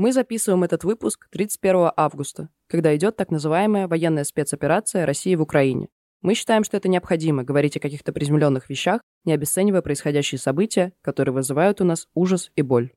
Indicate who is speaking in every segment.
Speaker 1: Мы записываем этот выпуск 31 августа, когда идет так называемая военная спецоперация России в Украине. Мы считаем, что это необходимо говорить о каких-то приземленных вещах, не обесценивая происходящие события, которые вызывают у нас ужас и боль.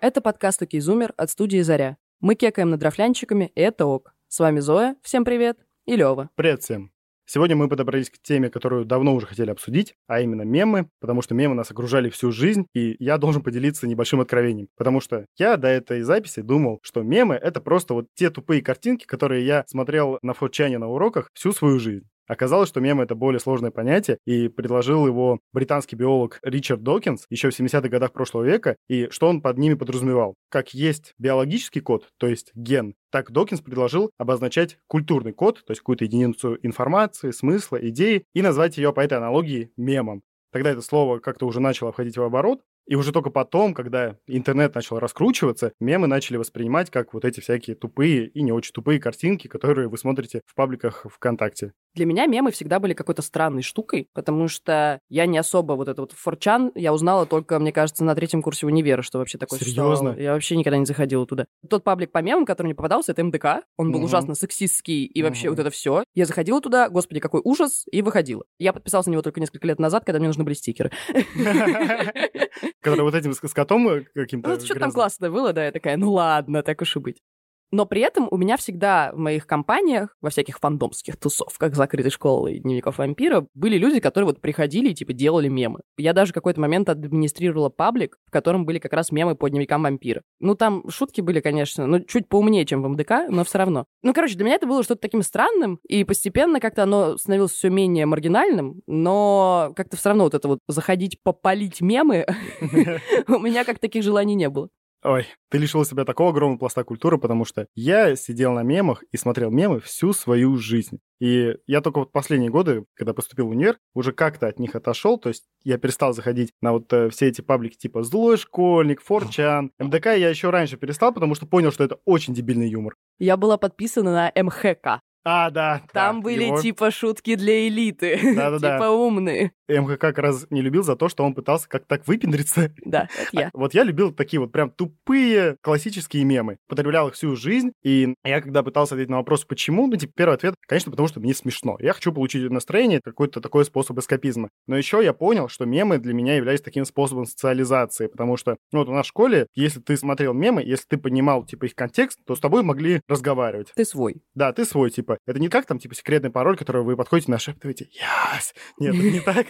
Speaker 1: Это подкаст «Окей, от студии «Заря». Мы кекаем над рафлянчиками, и это ок. С вами Зоя, всем привет, и Лёва.
Speaker 2: Привет всем. Сегодня мы подобрались к теме, которую давно уже хотели обсудить, а именно мемы, потому что мемы нас окружали всю жизнь, и я должен поделиться небольшим откровением, потому что я до этой записи думал, что мемы — это просто вот те тупые картинки, которые я смотрел на фотчане на уроках всю свою жизнь. Оказалось, что мем — это более сложное понятие, и предложил его британский биолог Ричард Докинс еще в 70-х годах прошлого века, и что он под ними подразумевал. Как есть биологический код, то есть ген, так Докинс предложил обозначать культурный код, то есть какую-то единицу информации, смысла, идеи, и назвать ее по этой аналогии мемом. Тогда это слово как-то уже начало входить в оборот, и уже только потом, когда интернет начал раскручиваться, мемы начали воспринимать как вот эти всякие тупые и не очень тупые картинки, которые вы смотрите в пабликах ВКонтакте.
Speaker 1: Для меня мемы всегда были какой-то странной штукой, потому что я не особо вот это вот форчан, я узнала только, мне кажется, на третьем курсе универа, что вообще такое
Speaker 2: Серьезно?
Speaker 1: существовало. Я вообще никогда не заходила туда. Тот паблик по мемам, который мне попадался, это МДК. Он был
Speaker 2: Мгм.
Speaker 1: ужасно сексистский и вообще
Speaker 2: Мгм.
Speaker 1: вот это все. Я заходила туда, господи, какой ужас, и выходила. Я подписалась на него только несколько лет назад, когда мне нужны были стикеры.
Speaker 2: Который вот этим с котом э, каким-то
Speaker 1: Ну, что там классное было, да, я такая, ну ладно, так уж и быть. Но при этом у меня всегда в моих компаниях, во всяких фандомских тусовках закрытой школы и дневников вампира, были люди, которые вот приходили и типа делали мемы. Я даже какой-то момент администрировала паблик, в котором были как раз мемы по дневникам вампира. Ну, там шутки были, конечно, ну, чуть поумнее, чем в МДК, но все равно. Ну, короче, для меня это было что-то таким странным, и постепенно как-то оно становилось все менее маргинальным, но как-то все равно вот это вот заходить попалить мемы у меня как таких желаний не было.
Speaker 2: Ой, ты лишил себя такого огромного пласта культуры, потому что я сидел на мемах и смотрел мемы всю свою жизнь. И я только вот последние годы, когда поступил в универ, уже как-то от них отошел, то есть я перестал заходить на вот э, все эти паблики типа «Злой школьник», «Форчан». МДК я еще раньше перестал, потому что понял, что это очень дебильный юмор.
Speaker 1: Я была подписана на МХК.
Speaker 2: А, да.
Speaker 1: Там
Speaker 2: да,
Speaker 1: были
Speaker 2: его
Speaker 1: типа шутки для элиты.
Speaker 2: Да-да-да.
Speaker 1: Типа умные.
Speaker 2: МХК как раз не любил за то, что он пытался как-то так выпендриться.
Speaker 1: Да, это я.
Speaker 2: Вот я любил такие вот прям тупые классические мемы. Потреблял их всю жизнь. И я когда пытался ответить на вопрос, почему, ну, типа, первый ответ, конечно, потому что мне смешно. Я хочу получить настроение, какой-то такой способ эскапизма. Но еще я понял, что мемы для меня являлись таким способом социализации, потому что, ну, вот у нас в школе, если ты смотрел мемы, если ты понимал, типа, их контекст, то с тобой могли разговаривать.
Speaker 1: Ты свой.
Speaker 2: Да, ты свой, типа. Это не как там, типа, секретный пароль, который вы подходите, нашептываете «Яс!» Нет, это не так.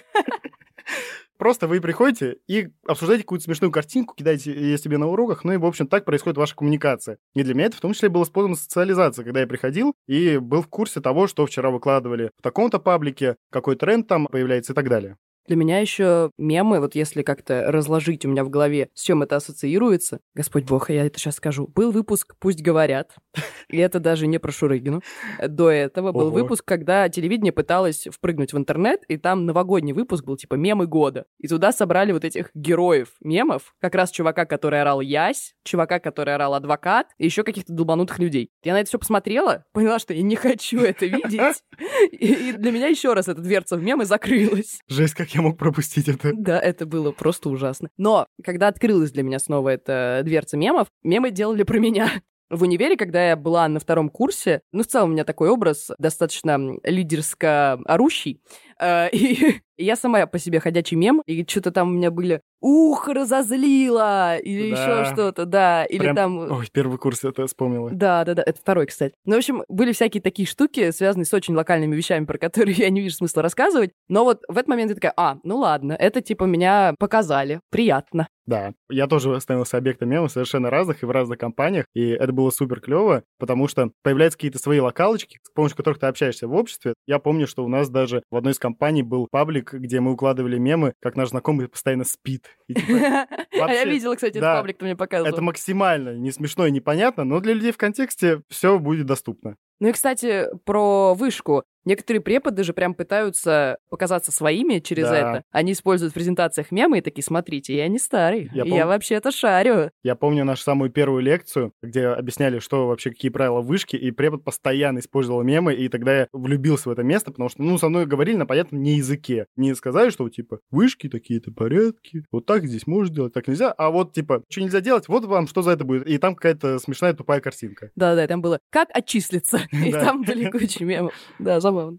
Speaker 2: Просто вы приходите и обсуждаете какую-то смешную картинку, кидаете ее себе на уроках, ну и, в общем, так происходит ваша коммуникация. И для меня это в том числе было способом социализации, когда я приходил и был в курсе того, что вчера выкладывали в таком-то паблике, какой тренд там появляется и так далее.
Speaker 1: Для меня еще мемы, вот если как-то разложить у меня в голове, с чем это ассоциируется, Господь Бог, я это сейчас скажу. Был выпуск «Пусть говорят», и это даже не про Шурыгину. До этого был выпуск, когда телевидение пыталось впрыгнуть в интернет, и там новогодний выпуск был типа «Мемы года». И туда собрали вот этих героев мемов, как раз чувака, который орал «Ясь», чувака, который орал «Адвокат», и еще каких-то долбанутых людей. Я на это все посмотрела, поняла, что я не хочу это видеть, и и для меня еще раз эта дверца в мемы закрылась.
Speaker 2: Жесть, как я мог пропустить это.
Speaker 1: Да, это было просто ужасно. Но когда открылась для меня снова эта дверца мемов, мемы делали про меня. В универе, когда я была на втором курсе, ну, в целом у меня такой образ достаточно лидерско-орущий, и я сама по себе ходячий мем, и что-то там у меня были «Ух, разозлила!» или
Speaker 2: Да.
Speaker 1: еще что-то, да, или
Speaker 2: Прям-
Speaker 1: там...
Speaker 2: Ой, первый курс это вспомнила.
Speaker 1: Да, да, да, это второй, кстати. Ну, в общем, были всякие такие штуки, связанные с очень локальными вещами, про которые я не вижу смысла рассказывать. Но вот в этот момент я такая, а, ну ладно, это типа меня показали, приятно.
Speaker 2: Да, я тоже становился объектом мемов совершенно разных и в разных компаниях, и это было супер клево, потому что появляются какие-то свои локалочки, с помощью которых ты общаешься в обществе. Я помню, что у нас даже в одной из компаний был паблик, где мы укладывали мемы, как наш знакомый постоянно спит. И, типа,
Speaker 1: А я видела, кстати, этот паблик, ты мне показывал.
Speaker 2: это максимально не смешно и непонятно, но для людей в контексте все будет доступно.
Speaker 1: Ну и, кстати, про вышку. Некоторые преподы же прям пытаются показаться своими через
Speaker 2: Да.
Speaker 1: это. Они используют в презентациях мемы и такие, смотрите, я не старый,
Speaker 2: Я
Speaker 1: я,
Speaker 2: пом-
Speaker 1: вообще-то шарю.
Speaker 2: Я помню нашу самую первую лекцию, где объясняли, что вообще, какие правила вышки, и препод постоянно использовал мемы, и тогда я влюбился в это место, потому что, ну, со мной говорили на понятном не языке. Не сказали, что, типа, вышки такие-то порядки, вот так здесь можно делать, так нельзя, а вот, типа, что нельзя делать, вот вам что за это будет. И там какая-то смешная тупая картинка.
Speaker 1: Да-да, там было «Как отчислиться?» И там были куча мемов. Да, забавно.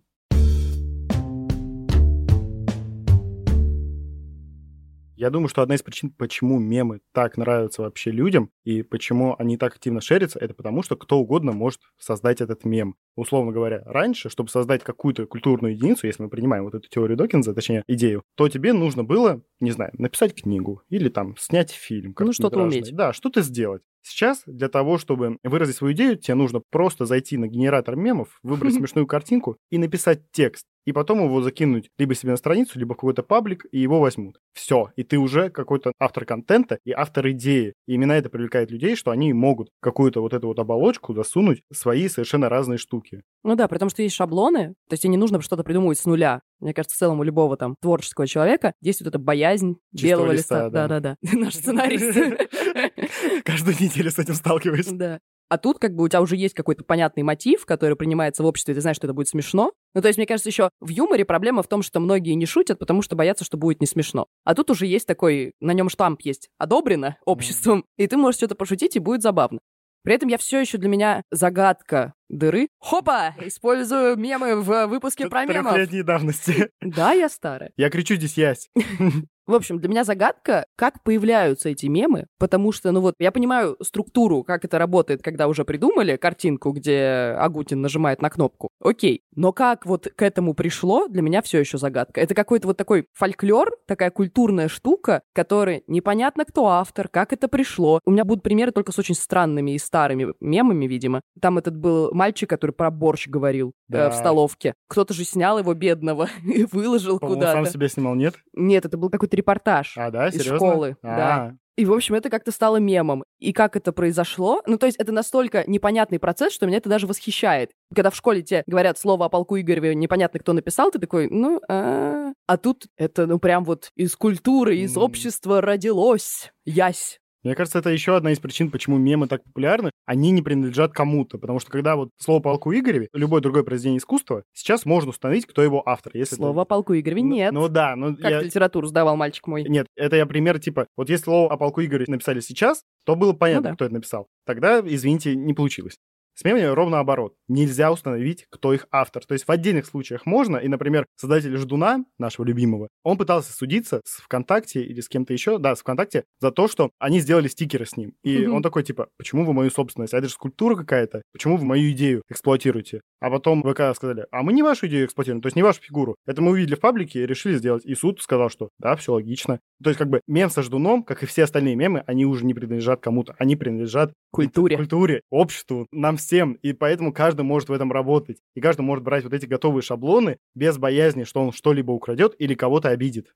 Speaker 2: Я думаю, что одна из причин, почему мемы так нравятся вообще людям и почему они так активно шерятся, это потому, что кто угодно может создать этот мем. Условно говоря, раньше, чтобы создать какую-то культурную единицу, если мы принимаем вот эту теорию Докинза, точнее, идею, то тебе нужно было, не знаю, написать книгу или там снять фильм.
Speaker 1: Ну, что-то уметь.
Speaker 2: Да, что-то сделать. Сейчас для того, чтобы выразить свою идею, тебе нужно просто зайти на генератор мемов, выбрать смешную картинку и написать текст. И потом его закинуть либо себе на страницу, либо в какой-то паблик, и его возьмут. Все. И ты уже какой-то автор контента и автор идеи. И именно это привлекает людей, что они могут какую-то вот эту вот оболочку засунуть свои совершенно разные штуки.
Speaker 1: Ну да, при том, что есть шаблоны, то есть тебе не нужно что-то придумывать с нуля. Мне кажется, в целом у любого там творческого человека есть вот эта боязнь
Speaker 2: Чистого
Speaker 1: белого
Speaker 2: листа,
Speaker 1: листа.
Speaker 2: да.
Speaker 1: Да-да-да. Наш сценарист.
Speaker 2: Каждую неделю с этим сталкиваюсь.
Speaker 1: Да. А тут как бы у тебя уже есть какой-то понятный мотив, который принимается в обществе, и ты знаешь, что это будет смешно. Ну, то есть, мне кажется, еще в юморе проблема в том, что многие не шутят, потому что боятся, что будет не смешно. А тут уже есть такой, на нем штамп есть, одобрено обществом, и ты можешь что-то пошутить, и будет забавно. При этом я все еще для меня загадка дыры. Хопа! Использую мемы в выпуске про мемов.
Speaker 2: Трехлетней давности.
Speaker 1: Да, я старая.
Speaker 2: Я кричу здесь ясь.
Speaker 1: В общем, для меня загадка, как появляются эти мемы, потому что, ну вот, я понимаю структуру, как это работает, когда уже придумали картинку, где Агутин нажимает на кнопку. Окей. Но как вот к этому пришло, для меня все еще загадка. Это какой-то вот такой фольклор, такая культурная штука, которой непонятно, кто автор, как это пришло. У меня будут примеры только с очень странными и старыми мемами, видимо. Там этот был мальчик, который про борщ говорил э,
Speaker 2: Да.
Speaker 1: в столовке. Кто-то же снял его бедного и выложил куда-то.
Speaker 2: сам себя снимал, нет?
Speaker 1: Нет, это был какой-то репортаж
Speaker 2: А, да,
Speaker 1: из
Speaker 2: серьезно?
Speaker 1: школы.
Speaker 2: А,
Speaker 1: Да. И, в общем, это как-то стало мемом. И как это произошло? Ну, то есть это настолько непонятный процесс, что меня это даже восхищает. Когда в школе тебе говорят слово о полку Игореве, непонятно, кто написал, ты такой, ну, а, а тут это, ну, прям вот из культуры, из общества родилось. Ясь.
Speaker 2: Мне кажется, это еще одна из причин, почему мемы так популярны. Они не принадлежат кому-то. Потому что когда вот слово полку Игореве, любое другое произведение искусства, сейчас можно установить, кто его автор. Если это-
Speaker 1: Слово о полку Игореве
Speaker 2: Ну-
Speaker 1: нет.
Speaker 2: Ну, да, ну
Speaker 1: как
Speaker 2: я-
Speaker 1: ты литературу сдавал, мальчик мой?
Speaker 2: Нет, это я пример, типа, вот если слово о полку Игореве написали сейчас, то было понятно,
Speaker 1: Ну да.
Speaker 2: кто это написал. Тогда, извините, не получилось. С мемами ровно наоборот. Нельзя установить, кто их автор. То есть в отдельных случаях можно, и, например, создатель Ждуна, нашего любимого, он пытался судиться с ВКонтакте или с кем-то еще, да, с ВКонтакте, за то, что они сделали стикеры с ним. И
Speaker 1: Мгм.
Speaker 2: он такой, типа, почему вы мою собственность? А это же скульптура какая-то. Почему вы мою идею эксплуатируете? А потом ВК сказали, а мы не вашу идею эксплуатируем, то есть не вашу фигуру. Это мы увидели в паблике и решили сделать. И суд сказал, что да, все логично. То есть как бы мем со ждуном, как и все остальные мемы, они уже не принадлежат кому-то. Они принадлежат
Speaker 1: Культуре.
Speaker 2: культуре, обществу, нам всем. И поэтому каждый может в этом работать. И каждый может брать вот эти готовые шаблоны без боязни, что он что-либо украдет или кого-то обидит.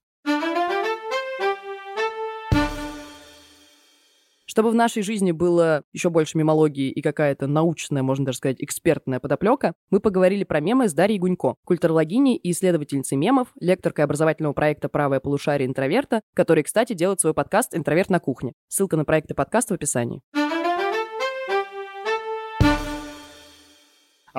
Speaker 1: Чтобы в нашей жизни было еще больше мемологии и какая-то научная, можно даже сказать, экспертная подоплека, мы поговорили про мемы с Дарьей Гунько, культурологиней и исследовательницей мемов, лекторкой образовательного проекта «Правое полушарие интроверта», который, кстати, делает свой подкаст «Интроверт на кухне». Ссылка на проект и подкаст в описании.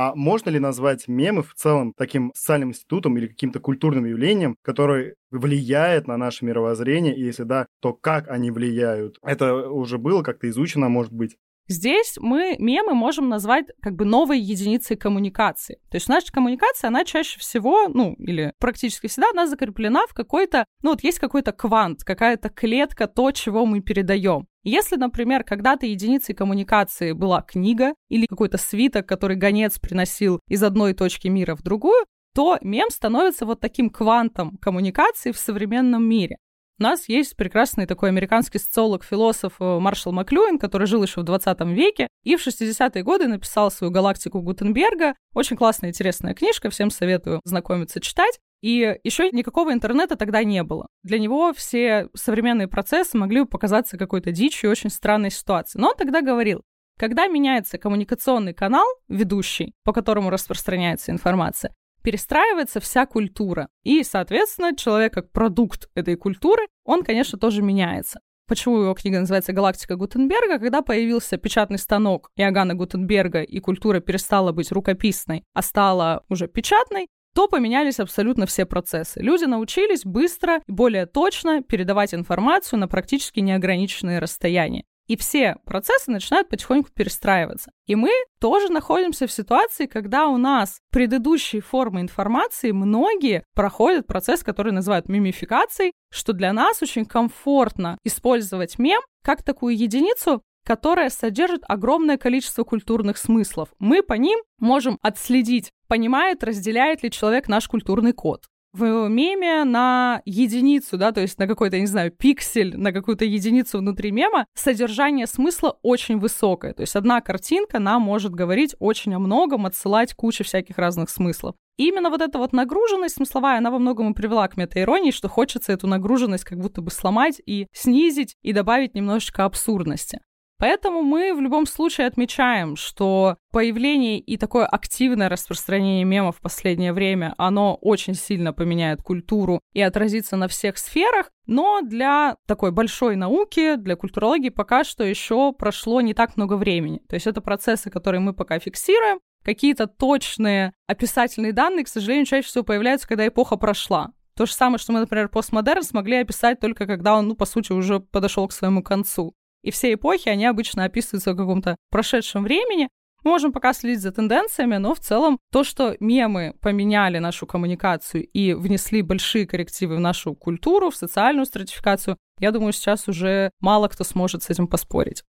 Speaker 2: А можно ли назвать мемы в целом таким социальным институтом или каким-то культурным явлением, который влияет на наше мировоззрение? И если да, то как они влияют? Это уже было как-то изучено, может быть?
Speaker 3: Здесь мы мемы можем назвать как бы новой единицей коммуникации. То есть наша коммуникация, она чаще всего, ну, или практически всегда, она закреплена в какой-то, ну, вот есть какой-то квант, какая-то клетка, то, чего мы передаем. Если, например, когда-то единицей коммуникации была книга или какой-то свиток, который гонец приносил из одной точки мира в другую, то мем становится вот таким квантом коммуникации в современном мире. У нас есть прекрасный такой американский социолог-философ э, Маршал Маклюин, который жил еще в 20 веке и в 60-е годы написал свою «Галактику Гутенберга». Очень классная, интересная книжка, всем советую знакомиться, читать. И еще никакого интернета тогда не было. Для него все современные процессы могли показаться какой-то дичью очень странной ситуацией. Но он тогда говорил, когда меняется коммуникационный канал, ведущий, по которому распространяется информация, перестраивается вся культура. И, соответственно, человек как продукт этой культуры, он, конечно, тоже меняется. Почему его книга называется «Галактика Гутенберга»? Когда появился печатный станок Иоганна Гутенберга, и культура перестала быть рукописной, а стала уже печатной, то поменялись абсолютно все процессы. Люди научились быстро и более точно передавать информацию на практически неограниченные расстояния. И все процессы начинают потихоньку перестраиваться. И мы тоже находимся в ситуации, когда у нас предыдущие формы информации, многие проходят процесс, который называют мимификацией, что для нас очень комфортно использовать мем как такую единицу, которая содержит огромное количество культурных смыслов. Мы по ним можем отследить, понимает, разделяет ли человек наш культурный код в меме на единицу, да, то есть на какой-то, не знаю, пиксель, на какую-то единицу внутри мема, содержание смысла очень высокое. То есть одна картинка нам может говорить очень о многом, отсылать кучу всяких разных смыслов. И именно вот эта вот нагруженность смысловая, она во многом и привела к метаиронии, что хочется эту нагруженность как будто бы сломать и снизить, и добавить немножечко абсурдности. Поэтому мы в любом случае отмечаем, что появление и такое активное распространение мемов в последнее время, оно очень сильно поменяет культуру и отразится на всех сферах, но для такой большой науки, для культурологии пока что еще прошло не так много времени. То есть это процессы, которые мы пока фиксируем, какие-то точные описательные данные, к сожалению, чаще всего появляются, когда эпоха прошла. То же самое, что мы, например, постмодерн смогли описать только когда он, ну, по сути, уже подошел к своему концу. И все эпохи, они обычно описываются в каком-то прошедшем времени. Мы можем пока следить за тенденциями, но в целом то, что мемы поменяли нашу коммуникацию и внесли большие коррективы в нашу культуру, в социальную стратификацию, я думаю, сейчас уже мало кто сможет с этим поспорить.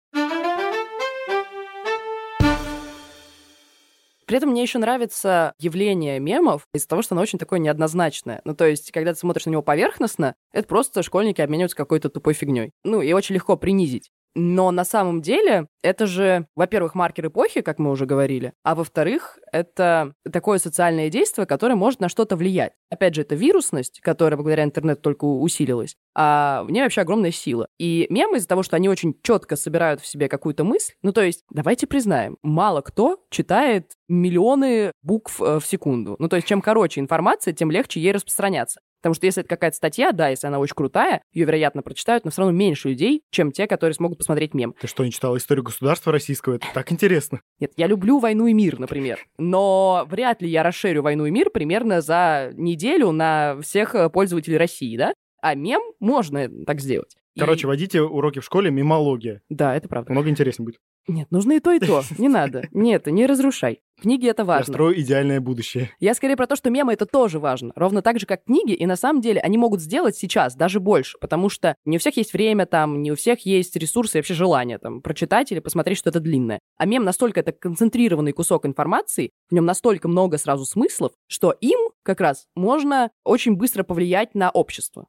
Speaker 1: При этом мне еще нравится явление мемов из-за того, что оно очень такое неоднозначное. Ну, то есть, когда ты смотришь на него поверхностно, это просто школьники обмениваются какой-то тупой фигней. Ну, и очень легко принизить. Но на самом деле это же, во-первых, маркер эпохи, как мы уже говорили, а во-вторых, это такое социальное действие, которое может на что-то влиять. Опять же, это вирусность, которая благодаря интернету только усилилась, а в ней вообще огромная сила. И мемы из-за того, что они очень четко собирают в себе какую-то мысль, ну то есть, давайте признаем, мало кто читает миллионы букв э, в секунду. Ну то есть, чем короче информация, тем легче ей распространяться. Потому что если это какая-то статья, да, если она очень крутая, ее, вероятно, прочитают, но все равно меньше людей, чем те, которые смогут посмотреть мем.
Speaker 2: Ты что, не читал историю государства российского? Это так интересно.
Speaker 1: Нет, я люблю «Войну и мир», например. Но вряд ли я расширю «Войну и мир» примерно за неделю на всех э, пользователей России, да? А мем можно так сделать.
Speaker 2: Короче, и... водите уроки в школе мемология.
Speaker 1: Да, это правда.
Speaker 2: Много интереснее будет.
Speaker 1: Нет, нужно и то, и то. Не надо. Нет, не разрушай. Книги — это важно.
Speaker 2: Я строю идеальное будущее.
Speaker 1: Я скорее про то, что мемы — это тоже важно. Ровно так же, как книги, и на самом деле они могут сделать сейчас даже больше, потому что не у всех есть время там, не у всех есть ресурсы и вообще желание там прочитать или посмотреть что-то длинное. А мем настолько это концентрированный кусок информации, в нем настолько много сразу смыслов, что им как раз можно очень быстро повлиять на общество.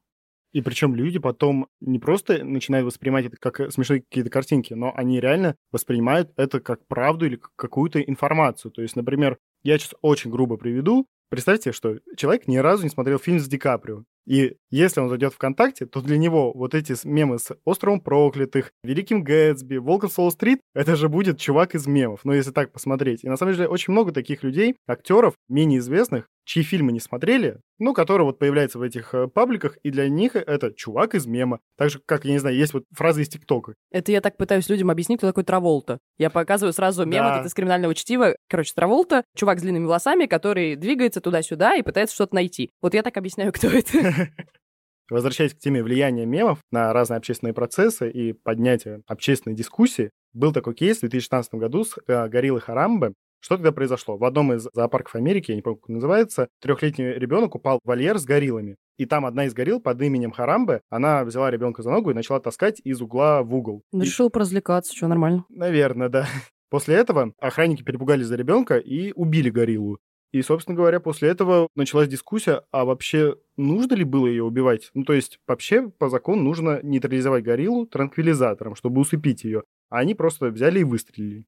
Speaker 2: И причем люди потом не просто начинают воспринимать это как смешные какие-то картинки, но они реально воспринимают это как правду или как какую-то информацию. То есть, например, я сейчас очень грубо приведу. Представьте, что человек ни разу не смотрел фильм с Ди Каприо. И если он зайдет ВКонтакте, то для него вот эти мемы с «Островом проклятых», «Великим Гэтсби», «Волк с Уолл-стрит» — это же будет чувак из мемов, ну если так посмотреть. И на самом деле очень много таких людей, актеров, менее известных, чьи фильмы не смотрели, ну, которые вот появляются в этих э, пабликах, и для них это чувак из мема. Так же, как, я не знаю, есть вот фразы из ТикТока.
Speaker 1: Это я так пытаюсь людям объяснить, кто такой Траволта. Я показываю сразу мем да. вот из криминального чтива. Короче, Траволта, чувак с длинными волосами, который двигается туда-сюда и пытается что-то найти. Вот я так объясняю, кто это.
Speaker 2: Возвращаясь к теме влияния мемов на разные общественные процессы и поднятия общественной дискуссии, был такой кейс в 2016 году с э, гориллой Харамбе. Что тогда произошло? В одном из зоопарков Америки, я не помню, как называется, трехлетний ребенок упал в вольер с гориллами. И там одна из горилл под именем Харамбе, она взяла ребенка за ногу и начала таскать из угла в угол.
Speaker 1: Решил и... поразвлекаться, что, нормально?
Speaker 2: Наверное, да. После этого охранники перепугались за ребенка и убили гориллу. И, собственно говоря, после этого началась дискуссия, а вообще нужно ли было ее убивать? Ну, то есть, вообще, по закону нужно нейтрализовать гориллу транквилизатором, чтобы усыпить ее. А они просто взяли и выстрелили.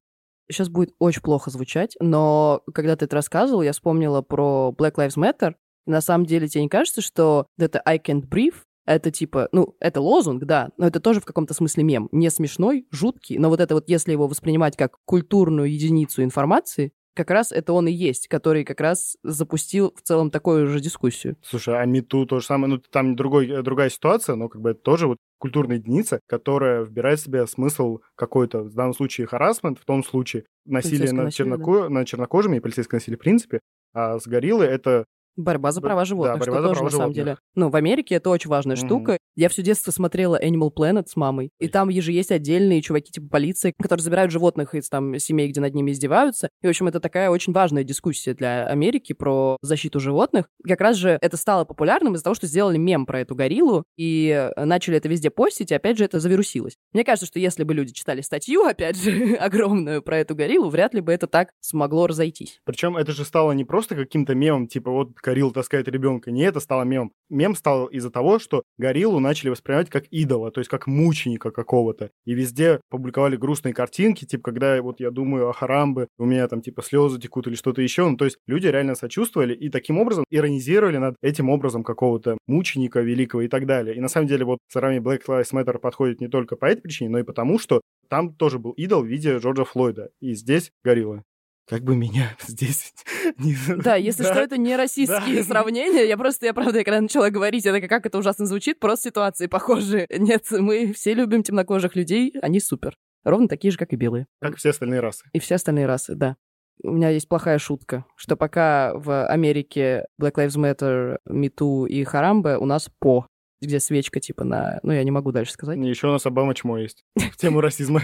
Speaker 1: Сейчас будет очень плохо звучать, но когда ты это рассказывал, я вспомнила про Black Lives Matter. На самом деле, тебе не кажется, что это I can't breathe, это типа, ну, это лозунг, да, но это тоже в каком-то смысле мем. Не смешной, жуткий, но вот это вот, если его воспринимать как культурную единицу информации, как раз это он и есть, который как раз запустил в целом такую же дискуссию.
Speaker 2: Слушай, а МИТУ то же самое, ну там другой, э, другая ситуация, но как бы это тоже вот культурная единица, которая вбирает в себя смысл какой-то, в данном случае харасмент, в том случае насилие над, черноко... над чернокожими и полицейское насилие в принципе, а с гориллой это
Speaker 1: Борьба за права
Speaker 2: да,
Speaker 1: животных,
Speaker 2: борьба
Speaker 1: что тоже на самом
Speaker 2: животных.
Speaker 1: деле. Ну, в Америке это очень важная
Speaker 2: Мгм.
Speaker 1: штука. Я все детство смотрела Animal Planet с мамой, и там же есть отдельные чуваки типа полиции, которые забирают животных из там семей, где над ними издеваются. И, в общем, это такая очень важная дискуссия для Америки про защиту животных. Как раз же это стало популярным из-за того, что сделали мем про эту гориллу, и э, начали это везде постить, и опять же это завирусилось. Мне кажется, что если бы люди читали статью, опять же, огромную про эту гориллу, вряд ли бы это так смогло разойтись.
Speaker 2: Причем это же стало не просто каким-то мемом, типа вот горилла таскает ребенка. Не это стало мемом. Мем стал из-за того, что гориллу начали воспринимать как идола, то есть как мученика какого-то. И везде публиковали грустные картинки, типа когда вот я думаю о Харамбе, у меня там типа слезы текут или что-то еще. Ну, то есть люди реально сочувствовали и таким образом иронизировали над этим образом какого-то мученика великого и так далее. И на самом деле вот сравнение Black Lives Matter подходит не только по этой причине, но и потому, что там тоже был идол в виде Джорджа Флойда. И здесь горилла. Как бы меня здесь... не-
Speaker 1: Да, если что, это не российские
Speaker 2: Да.
Speaker 1: сравнения. Я просто, я правда, когда начала говорить, это как это ужасно звучит, просто ситуации похожие. Нет, мы все любим темнокожих людей, они супер. Ровно такие же, как и белые.
Speaker 2: Как все остальные расы.
Speaker 1: И все остальные расы, да. У меня есть плохая шутка, что пока в Америке Black Lives Matter, Too и Харамбе, у нас по, где свечка типа на... Ну, я не могу дальше сказать.
Speaker 2: Еще у нас Обама чмо есть. В тему расизма.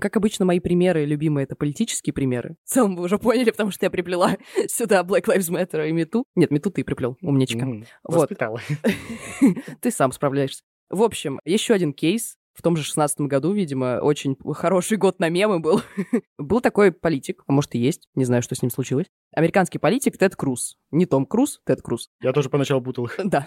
Speaker 1: Как обычно, мои примеры любимые — это политические примеры. В целом вы уже поняли, потому что я приплела сюда Black Lives Matter и Too. Нет, Too ты приплел, умничка.
Speaker 2: Мгм.
Speaker 1: Вот.
Speaker 2: Воспитала.
Speaker 1: Ты сам справляешься. В общем, еще один кейс. В том же шестнадцатом году, видимо, очень хороший год на мемы был. был такой политик, а может и есть, не знаю, что с ним случилось. Американский политик Тед Круз. Не Том Круз, Тед Круз.
Speaker 2: Я тоже поначалу путал их.
Speaker 1: Да.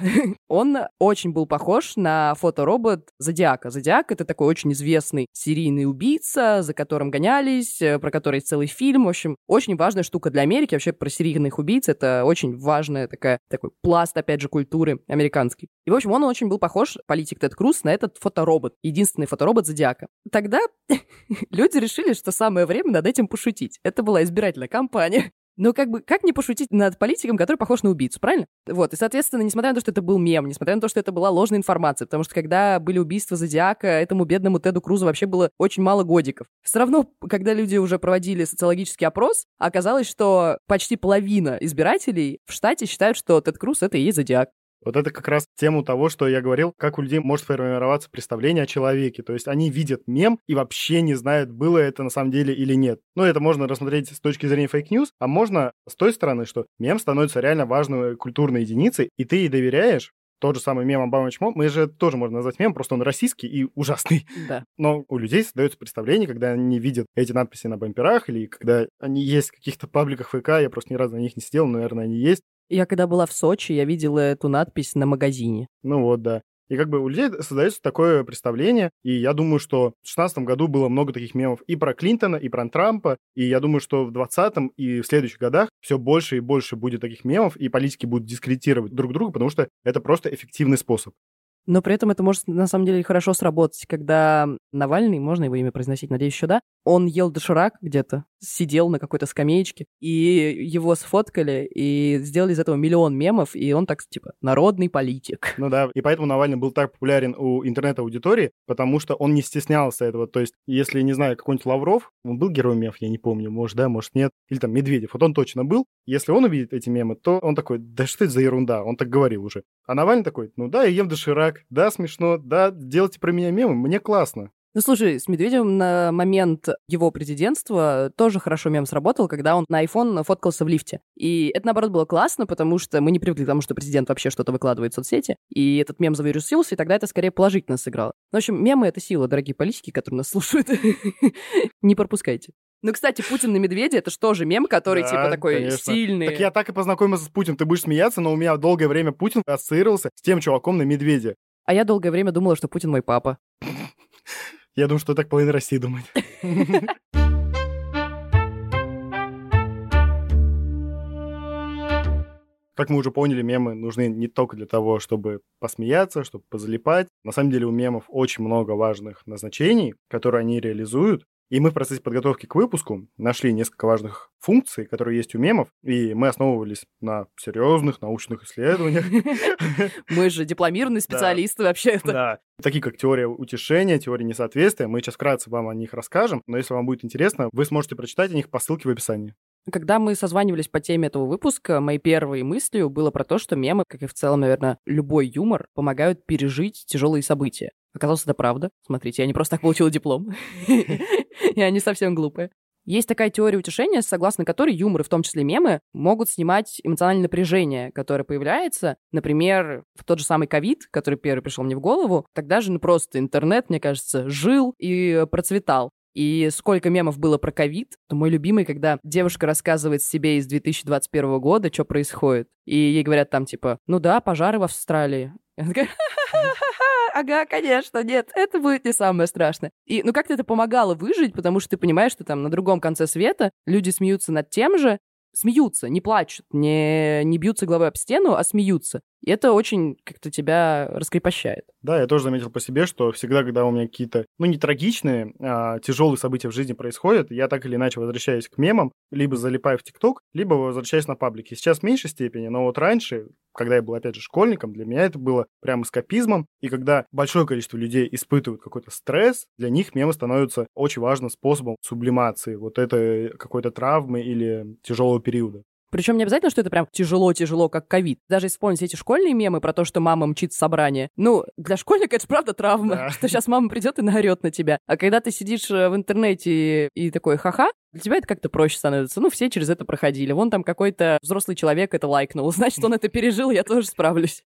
Speaker 1: Он очень был похож на фоторобот Зодиака. Зодиак — это такой очень известный серийный убийца, за которым гонялись, э, про который есть целый фильм. В общем, очень важная штука для Америки. Вообще про серийных убийц — это очень важная такая, такой пласт, опять же, культуры американской. И, в общем, он очень был похож, политик Тед Круз, на этот фоторобот. Единственный фоторобот Зодиака. Тогда люди решили, что самое время над этим пошутить. Это была избирательная кампания. Но как бы, как не пошутить над политиком, который похож на убийцу, правильно? Вот, и, соответственно, несмотря на то, что это был мем, несмотря на то, что это была ложная информация, потому что когда были убийства Зодиака, этому бедному Теду Крузу вообще было очень мало годиков. Все равно, когда люди уже проводили социологический опрос, оказалось, что почти половина избирателей в штате считают, что Тед Круз — это и есть Зодиак.
Speaker 2: Вот это как раз тему того, что я говорил, как у людей может формироваться представление о человеке. То есть они видят мем и вообще не знают, было это на самом деле или нет. Ну, это можно рассмотреть с точки зрения fake news, а можно с той стороны, что мем становится реально важной культурной единицей, и ты ей доверяешь, тот же самый мем Обама Чмо, мы же тоже можно назвать мем, просто он российский и ужасный.
Speaker 1: Да.
Speaker 2: Но у людей создается представление, когда они видят эти надписи на бамперах, или когда они есть в каких-то пабликах ВК, я просто ни разу на них не сидел, но, наверное, они есть.
Speaker 1: Я когда была в Сочи, я видела эту надпись на магазине.
Speaker 2: Ну вот, да. И как бы у людей создается такое представление, и я думаю, что в 2016 году было много таких мемов и про Клинтона, и про Трампа, и я думаю, что в 2020 и в следующих годах все больше и больше будет таких мемов, и политики будут дискредитировать друг друга, потому что это просто эффективный способ.
Speaker 1: Но при этом это может на самом деле хорошо сработать, когда Навальный, можно его имя произносить, надеюсь, еще да, он ел доширак где-то, сидел на какой-то скамеечке, и его сфоткали, и сделали из этого миллион мемов, и он так, типа, народный политик.
Speaker 2: Ну да, и поэтому Навальный был так популярен у интернет-аудитории, потому что он не стеснялся этого. То есть, если, не знаю, какой-нибудь Лавров, он был героем мемов, я не помню, может да, может нет, или там Медведев, вот он точно был. Если он увидит эти мемы, то он такой, да что это за ерунда, он так говорил уже. А Навальный такой, ну да, я ем доширак, да, смешно, да, делайте про меня мемы, мне классно.
Speaker 1: Ну, слушай, с Медведевым на момент его президентства тоже хорошо мем сработал, когда он на iPhone фоткался в лифте. И это, наоборот, было классно, потому что мы не привыкли к тому, что президент вообще что-то выкладывает в соцсети, и этот мем завирусился, и тогда это скорее положительно сыграло. В общем, мемы — это сила, дорогие политики, которые нас слушают. Не пропускайте. Ну, кстати, Путин на медведе — это же тоже мем, который,
Speaker 2: Да,
Speaker 1: типа, такой
Speaker 2: конечно.
Speaker 1: сильный.
Speaker 2: Так я так и познакомился с Путиным, ты будешь смеяться, но у меня долгое время Путин ассоциировался с тем чуваком на медведе.
Speaker 1: А я долгое время думала, что Путин мой папа.
Speaker 2: Я думаю, что так половина России думает. Как мы уже поняли, мемы нужны не только для того, чтобы посмеяться, чтобы позалипать. На самом деле у мемов очень много важных назначений, которые они реализуют. И мы в процессе подготовки к выпуску нашли несколько важных функций, которые есть у мемов, и мы основывались на серьезных научных исследованиях.
Speaker 1: Мы же дипломированные специалисты вообще-то.
Speaker 2: Да, такие как теория утешения, теория несоответствия. Мы сейчас вкратце вам о них расскажем, но если вам будет интересно, вы сможете прочитать о них по ссылке в описании.
Speaker 1: Когда мы созванивались по теме этого выпуска, моей первой мыслью было про то, что мемы, как и в целом, наверное, любой юмор, помогают пережить тяжелые события. Оказалось, это правда. Смотрите, я не просто так получила диплом. Я не совсем глупая. Есть такая теория утешения, согласно которой юмор, и в том числе мемы, могут снимать эмоциональное напряжение, которое появляется. Например, в тот же самый ковид, который первый пришел мне в голову, тогда же ну, просто интернет, мне кажется, жил и процветал. И сколько мемов было про ковид, то мой любимый, когда девушка рассказывает себе из 2021 года, что происходит. И ей говорят там типа, ну да, пожары в Австралии. ага, конечно, нет, это будет не самое страшное. И, ну, как-то это помогало выжить, потому что ты понимаешь, что там на другом конце света люди смеются над тем же, смеются, не плачут, не, не бьются головой об стену, а смеются. И это очень как-то тебя раскрепощает.
Speaker 2: Да, я тоже заметил по себе, что всегда, когда у меня какие-то, ну, не трагичные, а тяжелые события в жизни происходят, я так или иначе возвращаюсь к мемам, либо залипаю в ТикТок, либо возвращаюсь на паблики. Сейчас в меньшей степени, но вот раньше, когда я был, опять же, школьником, для меня это было прям эскапизмом. И когда большое количество людей испытывают какой-то стресс, для них мемы становятся очень важным способом сублимации вот этой какой-то травмы или тяжелого периода.
Speaker 1: Причем не обязательно, что это прям тяжело-тяжело, как ковид. Даже вспомнить эти школьные мемы про то, что мама мчит с собрания. Ну, для школьника это же правда травма, да. что сейчас мама придет и наорет на тебя. А когда ты сидишь э, в интернете и такой ха-ха, для тебя это как-то проще становится. Ну, все через это проходили. Вон там какой-то взрослый человек это лайкнул. Значит, он это пережил, я тоже справлюсь.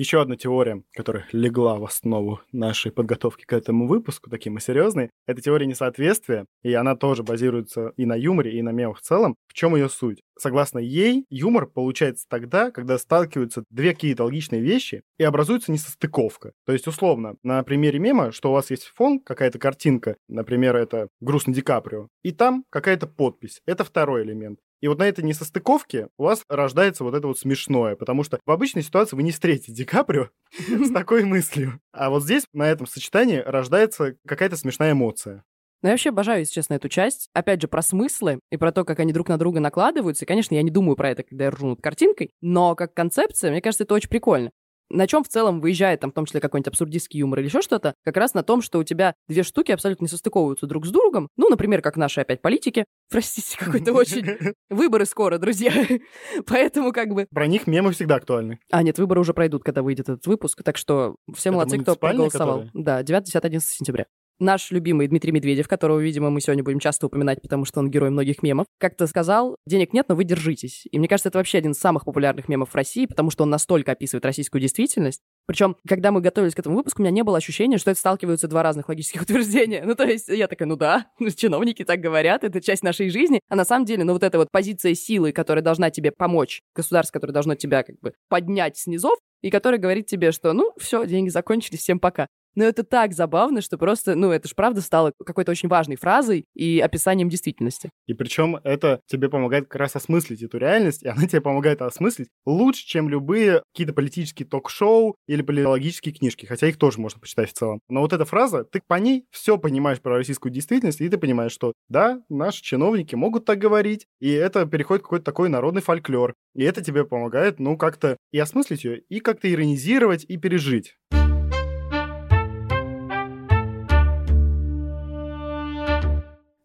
Speaker 2: Еще одна теория, которая легла в основу нашей подготовки к этому выпуску, такие мы серьезные, это теория несоответствия, и она тоже базируется и на юморе, и на мемах в целом. В чем ее суть? Согласно ей, юмор получается тогда, когда сталкиваются две какие-то логичные вещи и образуется несостыковка. То есть, условно, на примере мема, что у вас есть фон, какая-то картинка, например, это грустный Ди Каприо, и там какая-то подпись. Это второй элемент. И вот на этой несостыковке у вас рождается вот это вот смешное, потому что в обычной ситуации вы не встретите Ди Каприо с такой мыслью. А вот здесь, на этом сочетании, рождается какая-то смешная эмоция.
Speaker 1: Ну, я вообще обожаю, если честно, эту часть. Опять же, про смыслы и про то, как они друг на друга накладываются. И, конечно, я не думаю про это, когда я ржу над картинкой, но как концепция, мне кажется, это очень прикольно на чем в целом выезжает, там, в том числе какой-нибудь абсурдистский юмор или еще что-то, как раз на том, что у тебя две штуки абсолютно не состыковываются друг с другом. Ну, например, как наши опять политики. Простите, какой-то очень... Выборы скоро, друзья. Поэтому как бы...
Speaker 2: Про них мемы всегда актуальны.
Speaker 1: А, нет, выборы уже пройдут, когда выйдет этот выпуск. Так что все молодцы, кто проголосовал. Да, 9, 10, 11 сентября наш любимый Дмитрий Медведев, которого, видимо, мы сегодня будем часто упоминать, потому что он герой многих мемов, как-то сказал, денег нет, но вы держитесь. И мне кажется, это вообще один из самых популярных мемов в России, потому что он настолько описывает российскую действительность. Причем, когда мы готовились к этому выпуску, у меня не было ощущения, что это сталкиваются два разных логических утверждения. Ну, то есть я такая, ну да, чиновники так говорят, это часть нашей жизни. А на самом деле, ну, вот эта вот позиция силы, которая должна тебе помочь, государство, которое должно тебя как бы поднять снизов, и который говорит тебе, что, ну, все, деньги закончились, всем пока. Но это так забавно, что просто, ну, это же правда стало какой-то очень важной фразой и описанием действительности.
Speaker 2: И причем это тебе помогает как раз осмыслить эту реальность, и она тебе помогает осмыслить лучше, чем любые какие-то политические ток-шоу или политологические книжки, хотя их тоже можно почитать в целом. Но вот эта фраза, ты по ней все понимаешь про российскую действительность, и ты понимаешь, что да, наши чиновники могут так говорить, и это переходит в какой-то такой народный фольклор. И это тебе помогает, ну, как-то и осмыслить ее, и как-то иронизировать, и пережить.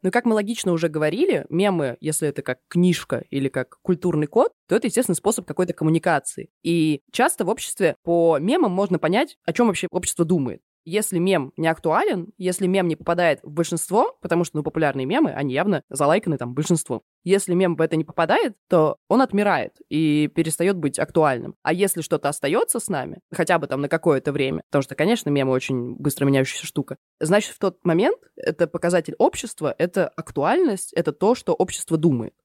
Speaker 1: Но, как мы логично уже говорили, мемы, если это как книжка или как культурный код, то это, естественно, способ какой-то коммуникации. И часто в обществе по мемам можно понять, о чем вообще общество думает. Если мем не актуален, если мем не попадает в большинство, потому что, ну, популярные мемы, они явно залайканы там большинством. Если мем в это не попадает, то он отмирает и перестает быть актуальным. А если что-то остается с нами, хотя бы там на какое-то время, потому что, конечно, мемы очень быстро меняющаяся штука, значит, в тот момент это показатель общества, это актуальность, это то, что общество думает.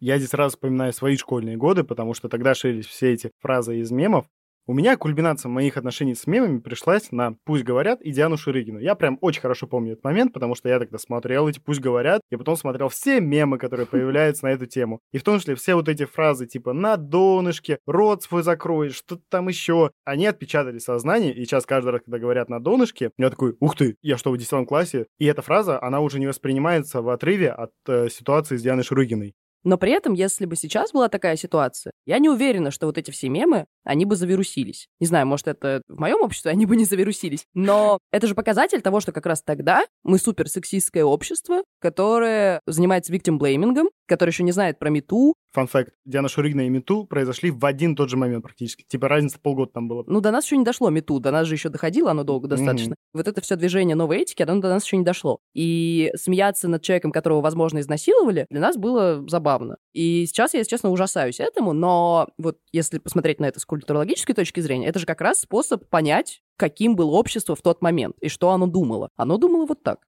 Speaker 2: Я здесь сразу вспоминаю свои школьные годы, потому что тогда шились все эти фразы из мемов, У меня кульминация моих отношений с мемами пришлась на «Пусть говорят» и Диану Шурыгину. Я прям очень хорошо помню этот момент, потому что я тогда смотрел эти «Пусть говорят», и потом смотрел все мемы, которые появляются на эту тему. И в том числе все вот эти фразы типа «на донышке», «рот свой закрой», что-то там еще. Они отпечатали сознание, и сейчас каждый раз, когда говорят «на донышке», я такой «Ух ты, я что, в 10 классе?» И эта фраза, она уже не воспринимается в отрыве от э, ситуации с Дианой Шурыгиной.
Speaker 1: Но при этом, если бы сейчас была такая ситуация, я не уверена, что вот эти все мемы, они бы завирусились. Не знаю, может, это в моем обществе они бы не завирусились. Но это же показатель того, что как раз тогда мы супер сексистское общество, которое занимается виктим-блеймингом, которое еще не знает про мету,
Speaker 2: Фан факт, Диана Шуригина и Мету произошли в один тот же момент практически. Типа разница полгода там было.
Speaker 1: Ну, до нас еще не дошло Мету, до нас же еще доходило оно долго достаточно. Mm-hmm. Вот это все движение новой этики, оно до нас еще не дошло. И смеяться над человеком, которого, возможно, изнасиловали, для нас было забавно. И сейчас я, если честно, ужасаюсь этому, но вот если посмотреть на это с культурологической точки зрения, это же как раз способ понять, каким было общество в тот момент и что оно думало. Оно думало вот так.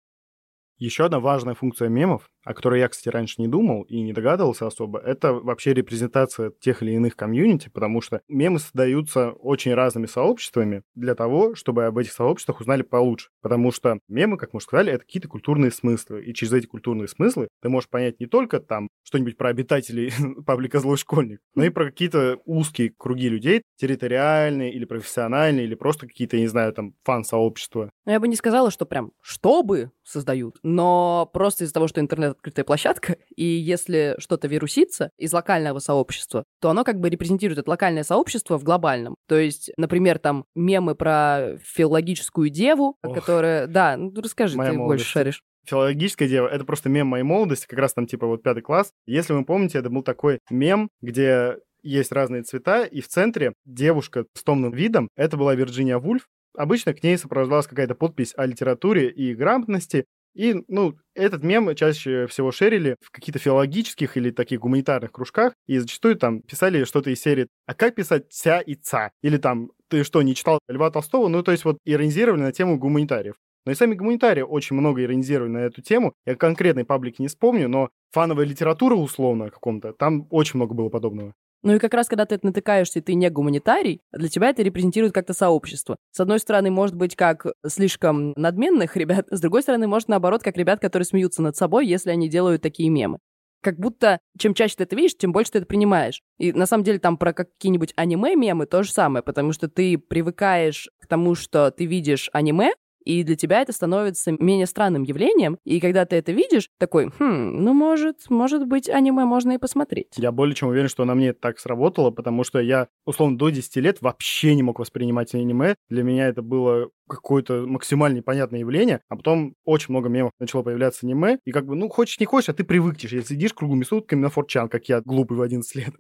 Speaker 2: Еще одна важная функция мемов о которой я, кстати, раньше не думал и не догадывался особо, это вообще репрезентация тех или иных комьюнити, потому что мемы создаются очень разными сообществами для того, чтобы об этих сообществах узнали получше. Потому что мемы, как мы уже сказали, это какие-то культурные смыслы. И через эти культурные смыслы ты можешь понять не только там что-нибудь про обитателей паблика «Злой школьник», но и про какие-то узкие круги людей, территориальные или профессиональные, или просто какие-то, не знаю, там, фан-сообщества.
Speaker 1: Ну, я бы не сказала, что прям чтобы создают, но просто из-за того, что интернет открытая площадка, и если что-то вирусится из локального сообщества, то оно как бы репрезентирует это локальное сообщество в глобальном. То есть, например, там мемы про филологическую деву, Ох. которая... Да, ну расскажи, ты молодость. больше шаришь
Speaker 2: филологическое дело, это просто мем моей молодости, как раз там типа вот пятый класс. Если вы помните, это был такой мем, где есть разные цвета, и в центре девушка с томным видом, это была Вирджиния Вульф, Обычно к ней сопровождалась какая-то подпись о литературе и грамотности, и, ну, этот мем чаще всего шерили в каких-то филологических или таких гуманитарных кружках, и зачастую там писали что-то из серии «А как писать «ся» и «ца»?» Или там «Ты что, не читал Льва Толстого?» Ну, то есть вот иронизировали на тему гуманитариев. Но и сами гуманитарии очень много иронизировали на эту тему. Я конкретной паблики не вспомню, но фановая литература условно каком-то, там очень много было подобного.
Speaker 1: Ну и как раз, когда ты натыкаешься, и ты не гуманитарий, для тебя это репрезентирует как-то сообщество. С одной стороны, может быть, как слишком надменных ребят, с другой стороны, может, наоборот, как ребят, которые смеются над собой, если они делают такие мемы. Как будто чем чаще ты это видишь, тем больше ты это принимаешь. И на самом деле там про какие-нибудь аниме-мемы то же самое, потому что ты привыкаешь к тому, что ты видишь аниме, и для тебя это становится менее странным явлением, и когда ты это видишь, такой, хм, ну, может, может быть, аниме можно и посмотреть.
Speaker 2: Я более чем уверен, что на мне это так сработало, потому что я, условно, до 10 лет вообще не мог воспринимать аниме. Для меня это было какое-то максимально непонятное явление, а потом очень много мемов начало появляться аниме, и как бы, ну, хочешь не хочешь, а ты привыкнешь, если сидишь круглыми сутками на форчан, как я, глупый в 11 лет.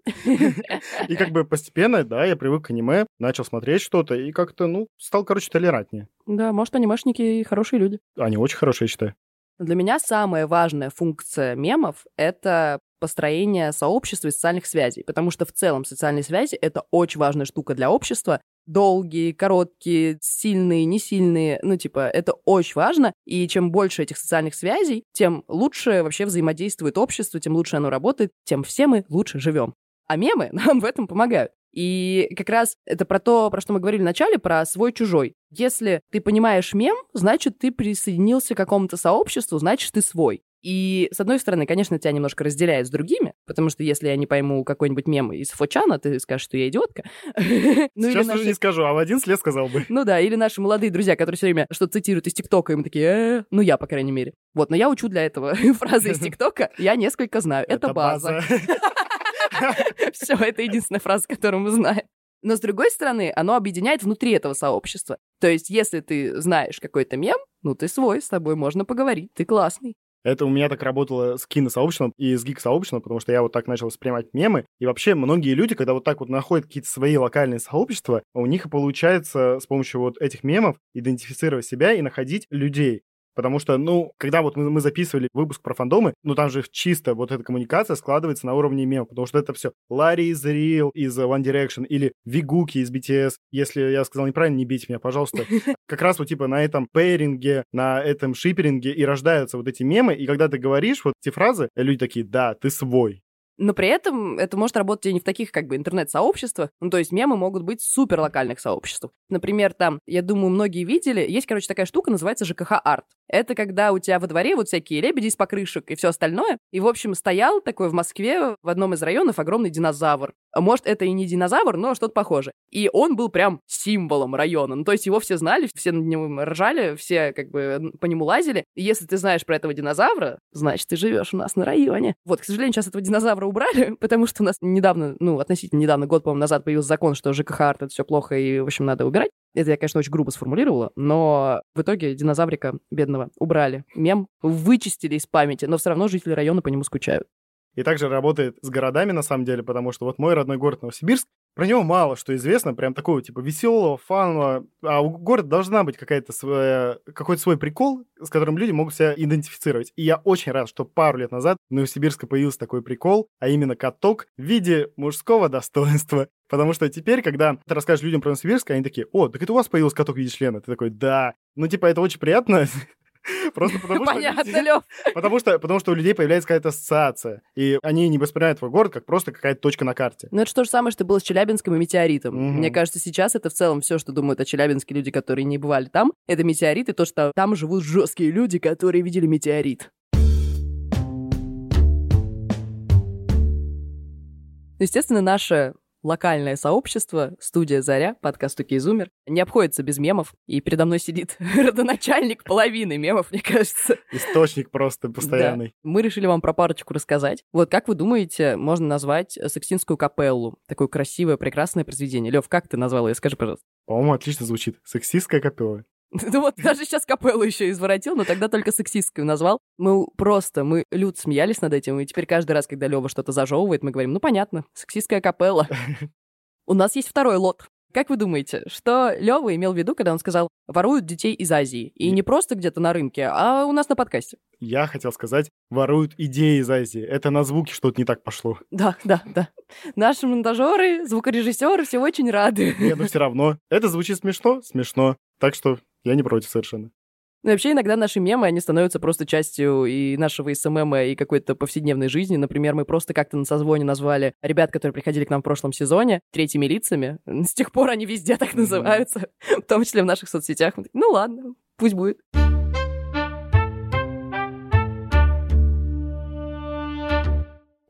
Speaker 2: И как бы постепенно, да, я привык к аниме, начал смотреть что-то, и как-то, ну, стал, короче, толерантнее.
Speaker 1: Да, может, анимешники хорошие люди.
Speaker 2: Они очень хорошие, я считаю.
Speaker 1: Для меня самая важная функция мемов — это построение сообщества и социальных связей, потому что в целом социальные связи — это очень важная штука для общества. Долгие, короткие, сильные, не сильные, ну, типа, это очень важно, и чем больше этих социальных связей, тем лучше вообще взаимодействует общество, тем лучше оно работает, тем все мы лучше живем. А мемы нам в этом помогают. И как раз это про то, про что мы говорили в начале, про свой-чужой. Если ты понимаешь мем, значит, ты присоединился к какому-то сообществу, значит, ты свой. И, с одной стороны, конечно, тебя немножко разделяет с другими, потому что если я не пойму какой-нибудь мем из Фочана, ты скажешь, что я идиотка.
Speaker 2: ну, Сейчас уже не скажу, а в один след сказал бы.
Speaker 1: Ну да, или наши молодые друзья, которые все время что-то цитируют из ТикТока, и мы такие, э, ну я, по крайней мере. Вот, но я учу для этого фразы из ТикТока, я несколько знаю. Это база. Все, это единственная фраза, которую мы знаем. Но, с другой стороны, оно объединяет внутри этого сообщества. То есть, если ты знаешь какой-то мем, ну, ты свой, с тобой можно поговорить, ты классный.
Speaker 2: Это у меня так работало с киносообществом и с гик-сообществом, потому что я вот так начал воспринимать мемы. И вообще многие люди, когда вот так вот находят какие-то свои локальные сообщества, у них получается с помощью вот этих мемов идентифицировать себя и находить людей. Потому что, ну, когда вот мы, мы записывали выпуск про фандомы, ну, там же чисто вот эта коммуникация складывается на уровне мемов, потому что это все Ларри из Real, из One Direction или Вигуки из BTS. Если я сказал неправильно, не бейте меня, пожалуйста. Как раз вот типа на этом пейринге, на этом шиперинге и рождаются вот эти мемы, и когда ты говоришь вот эти фразы, люди такие, да, ты свой.
Speaker 1: Но при этом это может работать и не в таких как бы интернет-сообществах. Ну, то есть мемы могут быть супер локальных сообществах. Например, там, я думаю, многие видели, есть, короче, такая штука, называется ЖКХ-арт. Это когда у тебя во дворе вот всякие лебеди из покрышек и все остальное. И, в общем, стоял такой в Москве в одном из районов огромный динозавр. Может, это и не динозавр, но что-то похоже. И он был прям символом района. Ну, то есть его все знали, все над ним ржали, все как бы по нему лазили. И если ты знаешь про этого динозавра, значит, ты живешь у нас на районе. Вот, к сожалению, сейчас этого динозавра убрали, потому что у нас недавно, ну, относительно недавно, год, по-моему, назад появился закон, что ЖКХ-арт — это все плохо, и, в общем, надо убирать. Это я, конечно, очень грубо сформулировала, но в итоге динозаврика бедного убрали. Мем вычистили из памяти, но все равно жители района по нему скучают.
Speaker 2: И также работает с городами, на самом деле, потому что вот мой родной город Новосибирск, про него мало что известно, прям такого типа веселого, фанного. А у города должна быть какая-то своя, какой-то свой прикол, с которым люди могут себя идентифицировать. И я очень рад, что пару лет назад в Новосибирске появился такой прикол, а именно каток в виде мужского достоинства. Потому что теперь, когда ты расскажешь людям про Новосибирск, они такие, о, так это у вас появился каток в виде члена. Ты такой, да. Ну, типа, это очень приятно. Просто потому что...
Speaker 1: Понятно, Лёв.
Speaker 2: Потому что, потому что у людей появляется какая-то ассоциация, и они не воспринимают твой город как просто какая-то точка на карте.
Speaker 1: Ну, это то же самое, что было с Челябинском и метеоритом. Мне кажется, сейчас это в целом все, что думают о Челябинске люди, которые не бывали там, это метеорит, и то, что там живут жесткие люди, которые видели метеорит. Естественно, наше локальное сообщество, студия «Заря», подкаст «Окей, не обходится без мемов. И передо мной сидит родоначальник половины мемов, мне кажется.
Speaker 2: Источник просто постоянный.
Speaker 1: Да. Мы решили вам про парочку рассказать. Вот как вы думаете, можно назвать Сексинскую капеллу? Такое красивое, прекрасное произведение. Лев, как ты назвал ее? Скажи, пожалуйста.
Speaker 2: По-моему, отлично звучит. Сексистская капелла.
Speaker 1: Ну вот даже сейчас капеллу еще изворотил, но тогда только сексистскую назвал. Мы просто, мы люд смеялись над этим, и теперь каждый раз, когда Лева что-то зажевывает, мы говорим, ну понятно, сексистская капелла. У нас есть второй лот. Как вы думаете, что Лева имел в виду, когда он сказал «воруют детей из Азии»? И не просто где-то на рынке, а у нас на подкасте.
Speaker 2: Я хотел сказать «воруют идеи из Азии». Это на звуки что-то не так пошло.
Speaker 1: Да, да, да. Наши монтажеры, звукорежиссеры все очень рады.
Speaker 2: Нет, но все равно. Это звучит смешно? Смешно. Так что я не против совершенно.
Speaker 1: Ну, вообще, иногда наши мемы, они становятся просто частью и нашего СММа, и какой-то повседневной жизни. Например, мы просто как-то на созвоне назвали ребят, которые приходили к нам в прошлом сезоне, третьими лицами. С тех пор они везде так называются, в том числе в наших соцсетях. Ну ладно, пусть будет.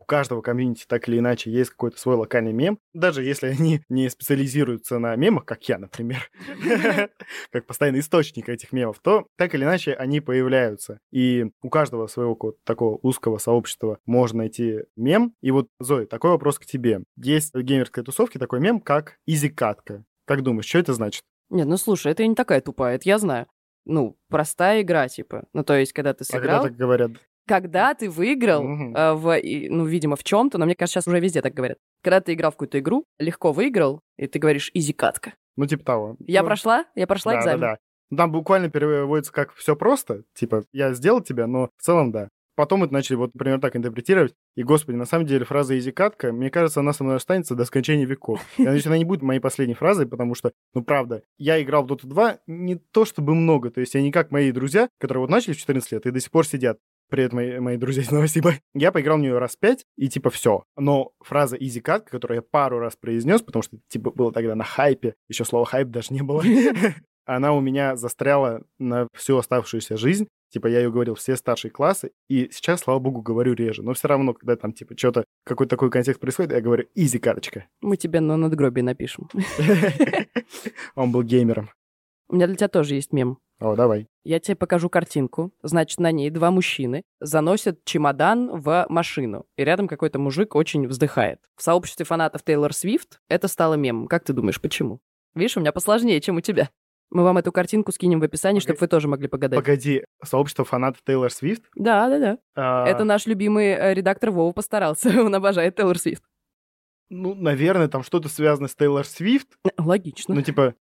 Speaker 2: Каждого комьюнити так или иначе есть какой-то свой локальный мем, даже если они не специализируются на мемах, как я, например, как постоянный источник этих мемов, то так или иначе они появляются. И у каждого своего такого узкого сообщества можно найти мем. И вот, Зоя, такой вопрос к тебе. Есть в геймерской тусовке такой мем, как изи-катка. Как думаешь, что это значит?
Speaker 1: Нет, ну слушай, это не такая тупая, это я знаю. Ну, простая игра, типа. Ну, то есть, когда ты сыграл...
Speaker 2: А когда так говорят?
Speaker 1: Когда ты выиграл, э, в, ну, видимо, в чем-то, но мне кажется, сейчас уже везде так говорят. Когда ты играл в какую-то игру, легко выиграл, и ты говоришь изи-катка.
Speaker 2: Ну, типа того.
Speaker 1: Я
Speaker 2: ну,
Speaker 1: прошла? Я прошла
Speaker 2: да,
Speaker 1: экзамен?
Speaker 2: Да, да. Там буквально переводится как все просто, типа, я сделал тебя, но в целом да. Потом это начали вот, например, так интерпретировать. И, господи, на самом деле фраза «изи-катка», мне кажется, она со мной останется до скончания веков. Я надеюсь, она не будет моей последней фразой, потому что, ну, правда, я играл в Dota 2 не то чтобы много, то есть я не как мои друзья, которые вот начали в 14 лет и до сих пор сидят. Привет, мои, мои друзья из Новосиба. Я поиграл в нее раз пять, и типа все. Но фраза easy cut, которую я пару раз произнес, потому что типа было тогда на хайпе, еще слова хайп даже не было, она у меня застряла на всю оставшуюся жизнь. Типа я ее говорил все старшие классы, и сейчас, слава богу, говорю реже. Но все равно, когда там типа что-то, какой-то такой контекст происходит, я говорю easy карточка.
Speaker 1: Мы тебе на надгробие напишем.
Speaker 2: Он был геймером.
Speaker 1: У меня для тебя тоже есть мем.
Speaker 2: О, давай.
Speaker 1: Я тебе покажу картинку. Значит, на ней два мужчины заносят чемодан в машину. И рядом какой-то мужик очень вздыхает. В сообществе фанатов Тейлор Свифт это стало мемом. Как ты думаешь, почему? Видишь, у меня посложнее, чем у тебя. Мы вам эту картинку скинем в описании, чтобы вы тоже могли погадать.
Speaker 2: Погоди, сообщество фанатов Тейлор Свифт?
Speaker 1: Да, да, да. А... Это наш любимый э, редактор Вова постарался. Он обожает Тейлор Свифт.
Speaker 2: Ну, наверное, там что-то связано с Тейлор Свифт.
Speaker 1: Логично.
Speaker 2: Ну, типа,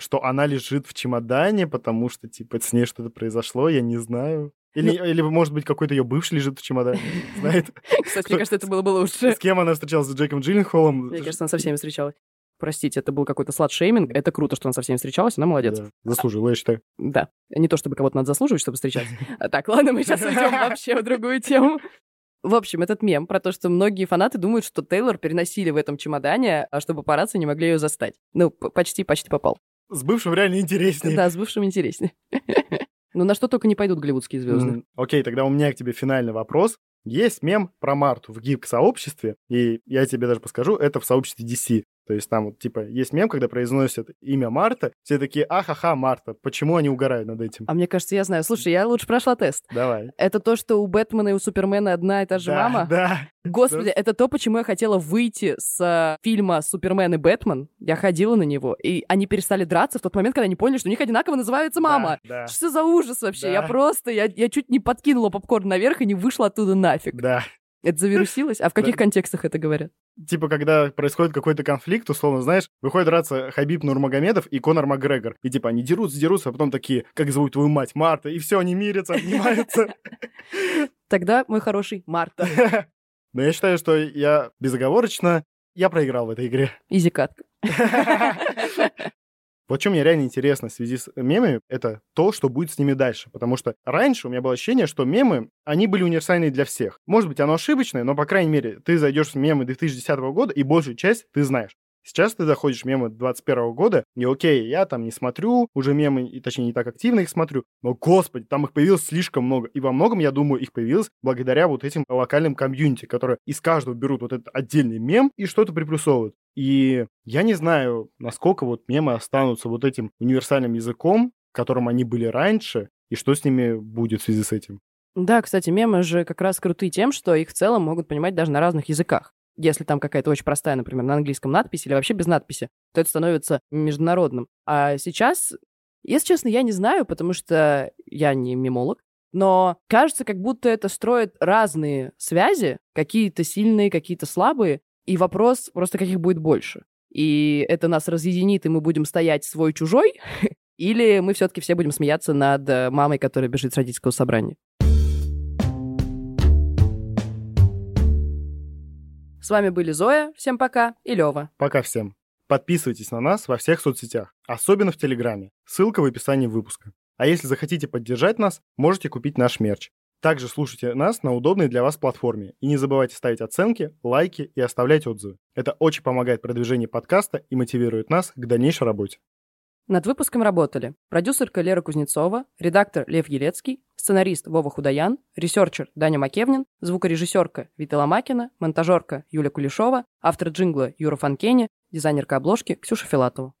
Speaker 2: что она лежит в чемодане, потому что, типа, с ней что-то произошло, я не знаю. Или, ну... или может быть, какой-то ее бывший лежит в чемодане, знает.
Speaker 1: Кстати, мне кажется, это было бы лучше.
Speaker 2: С кем она встречалась? С Джейком Джилленхолом?
Speaker 1: Мне кажется, она со всеми встречалась. Простите, это был какой-то слад-шейминг. Это круто, что она со всеми встречалась, она молодец. Да,
Speaker 2: заслужила, я считаю.
Speaker 1: Да. Не то, чтобы кого-то надо заслуживать, чтобы встречаться. Так, ладно, мы сейчас уйдем вообще в другую тему. В общем, этот мем про то, что многие фанаты думают, что Тейлор переносили в этом чемодане, а чтобы папарацци не могли ее застать. Ну, почти-почти попал.
Speaker 2: С бывшим реально интереснее.
Speaker 1: Да, с бывшим интереснее. Ну, на что только не пойдут голливудские звезды.
Speaker 2: Окей, тогда у меня к тебе финальный вопрос. Есть мем про Марту в гик-сообществе, и я тебе даже подскажу, это в сообществе DC. То есть там вот, типа, есть мем, когда произносят имя Марта, все такие, ахаха, Марта. Почему они угорают над этим?
Speaker 1: А мне кажется, я знаю. Слушай, я лучше прошла тест.
Speaker 2: Давай.
Speaker 1: Это то, что у Бэтмена и у Супермена одна и та же
Speaker 2: да,
Speaker 1: мама?
Speaker 2: Да.
Speaker 1: Господи,
Speaker 2: Да.
Speaker 1: это то, почему я хотела выйти с э, фильма «Супермен и Бэтмен». Я ходила на него, и они перестали драться в тот момент, когда они поняли, что у них одинаково называется мама.
Speaker 2: Да,
Speaker 1: Что за ужас вообще?
Speaker 2: Да.
Speaker 1: Я просто, я, я чуть не подкинула попкорн наверх и не вышла оттуда нафиг.
Speaker 2: да.
Speaker 1: Это завирусилось? А в каких
Speaker 2: Да.
Speaker 1: контекстах это говорят?
Speaker 2: Типа, когда происходит какой-то конфликт, условно, знаешь, выходит драться Хабиб Нурмагомедов и Конор Макгрегор. И типа они дерутся, дерутся, а потом такие, как зовут твою мать, Марта, и все, они мирятся, обнимаются.
Speaker 1: Тогда, мой хороший, Марта.
Speaker 2: Но я считаю, что я безоговорочно, я проиграл в этой игре.
Speaker 1: Изи катка.
Speaker 2: Вот что мне реально интересно в связи с мемами, это то, что будет с ними дальше. Потому что раньше у меня было ощущение, что мемы, они были универсальны для всех. Может быть, оно ошибочное, но, по крайней мере, ты зайдешь в мемы 2010 года, и большую часть ты знаешь. Сейчас ты заходишь в мемы 21 года, и окей, я там не смотрю уже мемы, и, точнее, не так активно их смотрю, но, господи, там их появилось слишком много. И во многом, я думаю, их появилось благодаря вот этим локальным комьюнити, которые из каждого берут вот этот отдельный мем и что-то приплюсовывают. И я не знаю, насколько вот мемы останутся вот этим универсальным языком, которым они были раньше, и что с ними будет в связи с этим.
Speaker 1: Да, кстати, мемы же как раз крутые тем, что их в целом могут понимать даже на разных языках. Если там какая-то очень простая, например, на английском надпись или вообще без надписи, то это становится международным. А сейчас, если честно, я не знаю, потому что я не мемолог, но кажется, как будто это строит разные связи, какие-то сильные, какие-то слабые, и вопрос просто, каких будет больше. И это нас разъединит, и мы будем стоять свой-чужой, или мы все-таки все будем смеяться над э, мамой, которая бежит с родительского собрания. С вами были Зоя, всем пока, и Лева.
Speaker 2: Пока всем. Подписывайтесь на нас во всех соцсетях, особенно в Телеграме. Ссылка в описании выпуска. А если захотите поддержать нас, можете купить наш мерч. Также слушайте нас на удобной для вас платформе. И не забывайте ставить оценки, лайки и оставлять отзывы. Это очень помогает продвижению подкаста и мотивирует нас к дальнейшей работе.
Speaker 1: Над выпуском работали продюсерка Лера Кузнецова, редактор Лев Елецкий, сценарист Вова Худаян, ресерчер Даня Макевнин, звукорежиссерка Вита Ломакина, монтажерка Юля Кулешова, автор джингла Юра Фанкени, дизайнерка обложки Ксюша Филатова.